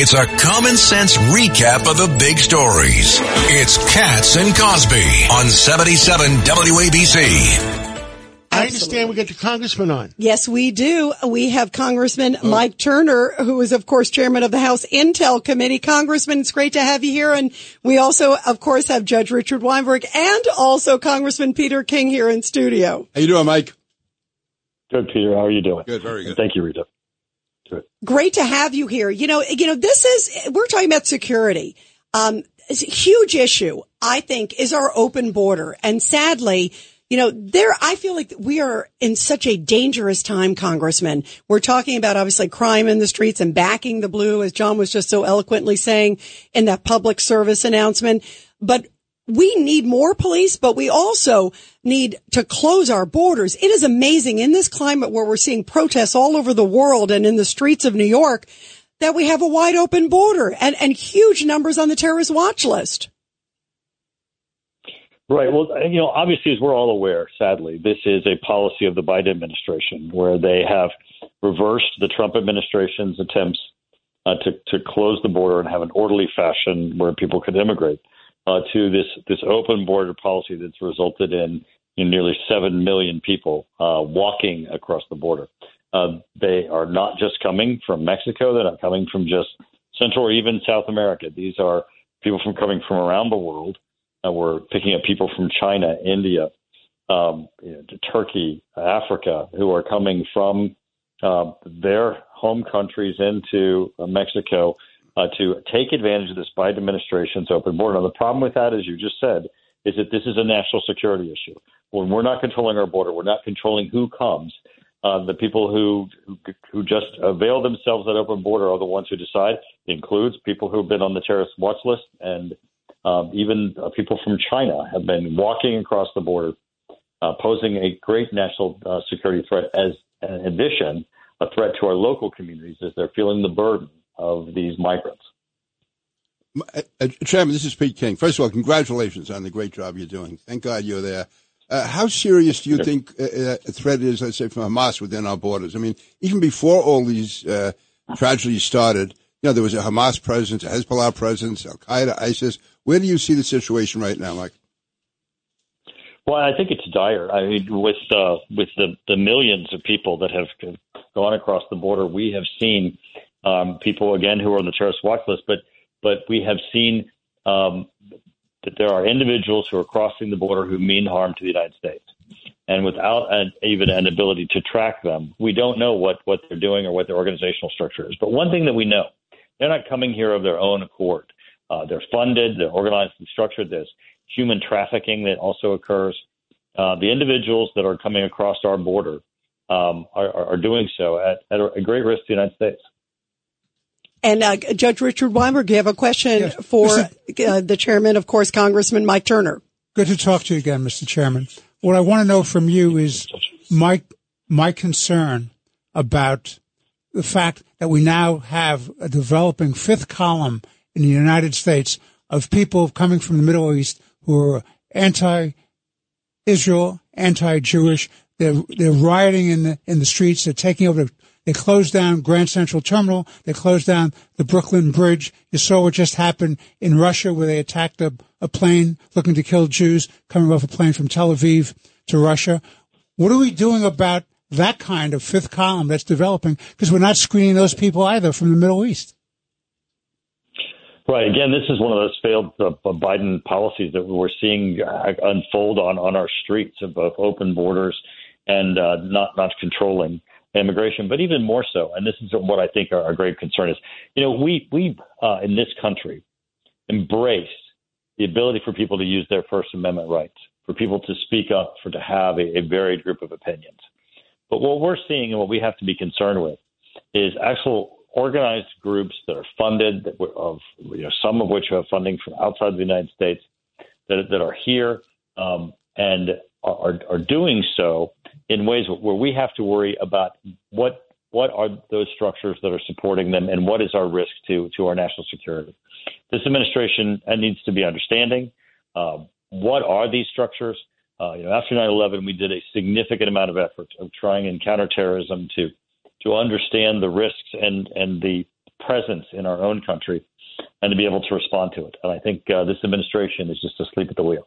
It's a common sense recap of the big stories. It's Cats and Cosby on 77 WABC. I understand we get the congressman on. Yes, we do. We have Congressman oh. Mike Turner, who is, of course, chairman of the House Intel Committee. Congressman, it's great to have you here. And we also, of course, have Judge Richard Weinberg and also Congressman Peter King here in studio. How you doing, Mike? Good, Peter. How are you doing? Good, very good. Thank you, Rita. Great to have you here. You know, you know, this is, we're talking about security. Um, a huge issue, I think, is our open border. And sadly, you know, there, I feel like we are in such a dangerous time, Congressman. We're talking about obviously crime in the streets and backing the blue, as John was just so eloquently saying in that public service announcement. But we need more police, but we also need to close our borders. It is amazing in this climate where we're seeing protests all over the world and in the streets of New York that we have a wide open border and, and huge numbers on the terrorist watch list. Right. Well, you know, obviously, as we're all aware, sadly, this is a policy of the Biden administration where they have reversed the Trump administration's attempts uh, to to close the border and have an orderly fashion where people could immigrate uh, to this this open border policy that's resulted in nearly seven million people uh, walking across the border. Uh, they are not just coming from Mexico; they're not coming from just Central or even South America. These are people from coming from around the world uh, we're picking up people from China, India, um, you know, to Turkey, Africa, who are coming from uh, their home countries into Mexico uh, to take advantage of this Biden administration's open border. Now, the problem with that, as you just said, is that this is a national security issue. When we're not controlling our border, we're not controlling who comes. Uh, the people who, who who just avail themselves of that open border are the ones who decide. It includes people who've been on the terrorist watch list and um, even uh, people from China have been walking across the border, uh, posing a great national uh, security threat. As in addition, a threat to our local communities as they're feeling the burden of these migrants. Uh, uh, Chairman, this is Pete King. First of all, congratulations on the great job you're doing. Thank God you're there. Uh, how serious do you think uh, a threat is, let's say, from Hamas within our borders? I mean, even before all these uh, tragedies started, you know, there was a Hamas presence, a Hezbollah presence, Al Qaeda, ISIS. Where do you see the situation right now, Mike? Well, I think it's dire. I mean, with uh, with the the millions of people that have gone across the border, we have seen um, people again who are on the terrorist watch list, but but we have seen um, that there are individuals who are crossing the border who mean harm to the United States, and without an, even an ability to track them, we don't know what what they're doing or what their organizational structure is. But one thing that we know they're not coming here of their own accord. Uh, they're funded, they're organized and structured. There's human trafficking that also occurs. Uh, the individuals that are coming across our border um, are, are, doing so at, at, a great risk to the United States. And uh, Judge Richard Weinberg, you have a question yes. for uh, the chairman, of course, Congressman Mike Turner. Good to talk to you again, Mr. Chairman. What I want to know from you is my my concern about the fact that we now have a developing fifth column in the United States of people coming from the Middle East who are anti-Israel, anti-Jewish. They're they're rioting in the in the streets. They're taking over. They closed down Grand Central Terminal. They closed down the Brooklyn Bridge. You saw what just happened in Russia, where they attacked a, a plane looking to kill Jews coming off a plane from Tel Aviv to Russia. What are we doing about that kind of fifth column that's developing because we're not screening those people either from the Middle East. Right. Again, this is one of those failed uh, Biden policies that we're seeing uh, unfold on, on our streets of both open borders and uh, not not controlling immigration, but even more so. And this is what I think our, our great concern is. You know, we we uh, in this country embrace the ability for people to use their First Amendment rights, for people to speak up, for to have a, a varied group of opinions. But what we're seeing and what we have to be concerned with is actual organized groups that are funded, that of you know, some of which have funding from outside the United States, that that are here um, and are are doing so in ways where we have to worry about what what are those structures that are supporting them and what is our risk to to our national security. This administration needs to be understanding. Uh, what are these structures? Uh, you know, after 9/11, we did a significant amount of effort of trying in counterterrorism to to understand the risks and and the presence in our own country and to be able to respond to it. And I think uh, this administration is just asleep at the wheel.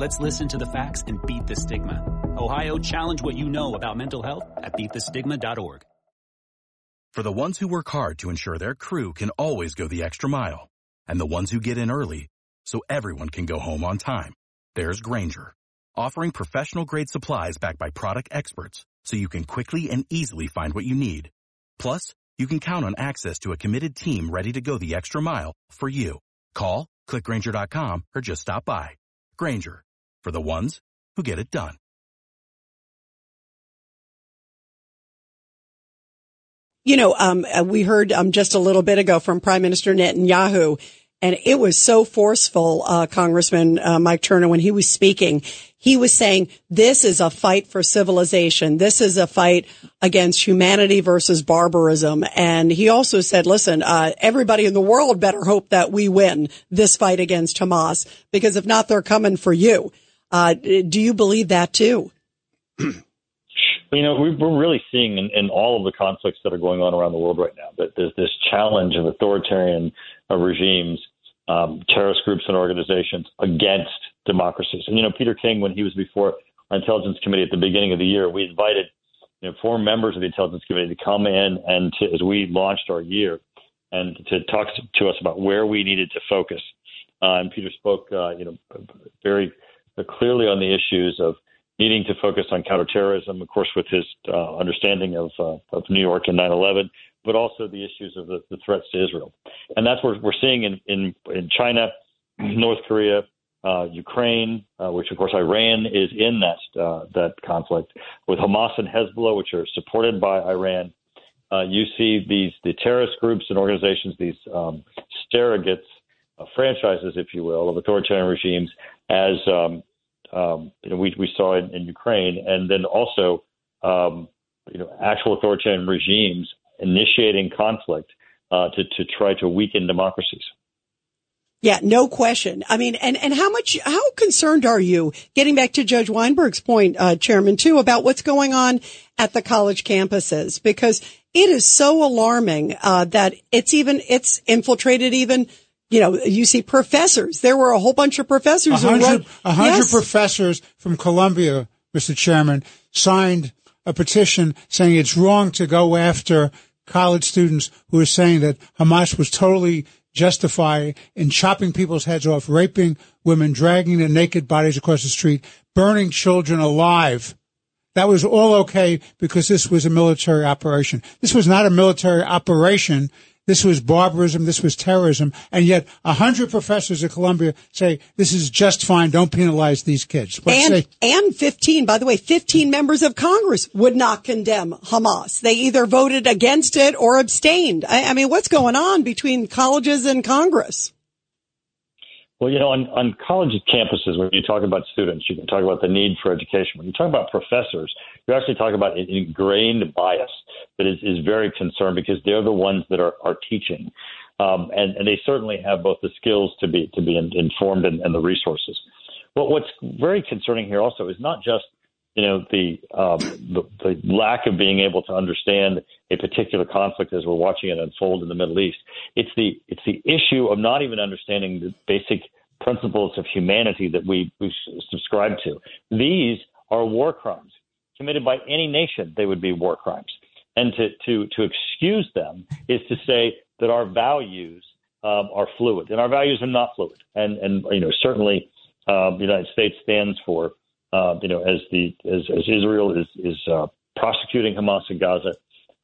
Let's listen to the facts and beat the stigma. Ohio, challenge what you know about mental health at beatthestigma.org. For the ones who work hard to ensure their crew can always go the extra mile, and the ones who get in early so everyone can go home on time, there's Grainger, offering professional grade supplies backed by product experts so you can quickly and easily find what you need. Plus, you can count on access to a committed team ready to go the extra mile for you. Call, clickgrainger.com, or just stop by. Grainger, for the ones who get it done. You know, um, uh, we heard um, just a little bit ago from Prime Minister Netanyahu, and it was so forceful, uh, Congressman uh, Mike Turner, when he was speaking. He was saying, this is a fight for civilization. This is a fight against humanity versus barbarism. And he also said, listen, uh, everybody in the world better hope that we win this fight against Hamas, because if not, they're coming for you. Uh, do you believe that too? You know, we're really seeing in, in, all of the conflicts that are going on around the world right now that there's this challenge of authoritarian uh, regimes, um, terrorist groups and organizations against democracies. And, you know, Peter King, when he was before our Intelligence Committee at the beginning of the year, we invited you know, four members of the Intelligence Committee to come in and to, as we launched our year and to talk to us about where we needed to focus. Uh, and Peter spoke, uh, you know, very clearly on the issues of needing to focus on counterterrorism, of course, with his uh, understanding of, uh, of New York and 9 11, but also the issues of the, the threats to Israel. And that's what we're seeing in, in, in China, North Korea, uh, Ukraine, uh, which of course Iran is in that uh, that conflict, with Hamas and Hezbollah, which are supported by Iran. Uh, you see these the terrorist groups and organizations, these um, surrogates, franchises, if you will, of authoritarian regimes, as um, um, you know, we, we saw in, in Ukraine, and then also, um, you know, actual authoritarian regimes initiating conflict uh, to, to try to weaken democracies. Yeah, no question. I mean, and, and how much, how concerned are you, getting back to Judge Weinberg's point, uh, Chairman, too, about what's going on at the college campuses? Because it is so alarming, uh, that it's even, it's infiltrated even you know, you see professors. There were a whole bunch of professors. A hundred, a hundred yes. professors from Columbia, Mr. Chairman, signed a petition saying it's wrong to go after college students who are saying that Hamas was totally justified in chopping people's heads off, raping women, dragging their naked bodies across the street, burning children alive. That was all okay because this was a military operation. This was not a military operation. This was barbarism. This was terrorism. And yet a hundred professors at Columbia say this is just fine. Don't penalize these kids. and, and 15, by the way, 15 members of Congress would not condemn Hamas. They either voted against it or abstained. I, I mean, what's going on between colleges and Congress? Well, you know, on, on college campuses, when you talk about students, you can talk about the need for education. When you talk about professors, you're actually talk about an ingrained bias that is, is very concerned because they're the ones that are, are teaching. Um, and, and they certainly have both the skills to be to be in, informed and, and the resources. But what's very concerning here also is not just you know the, um, the the lack of being able to understand a particular conflict as we're watching it unfold in the Middle East. It's the it's the issue of not even understanding the basic principles of humanity that we, we subscribe to. These are war crimes committed by any nation. They would be war crimes. And to, to, to excuse them is to say that our values um, are fluid, and our values are not fluid. And and you know certainly uh, the United States stands for uh, you know as the as, as Israel is is uh, prosecuting Hamas in Gaza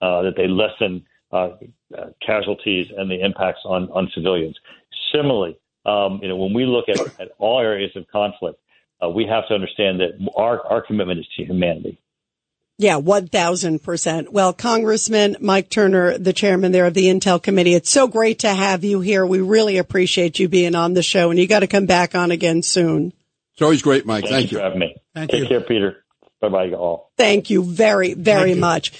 uh, that they lessen uh, uh, casualties and the impacts on on civilians. Similarly, um, you know when we look at, at all areas of conflict, we have to understand that our our commitment is to humanity. Yeah, 1000%. Well, Congressman Mike Turner, the chairman there of the Intel Committee, it's so great to have you here. We really appreciate you being on the show and you got to come back on again soon. It's always great, Mike. Thank, Thank you you for having me. Thank Take you. care, Peter. Bye bye, all. Thank you very, very much.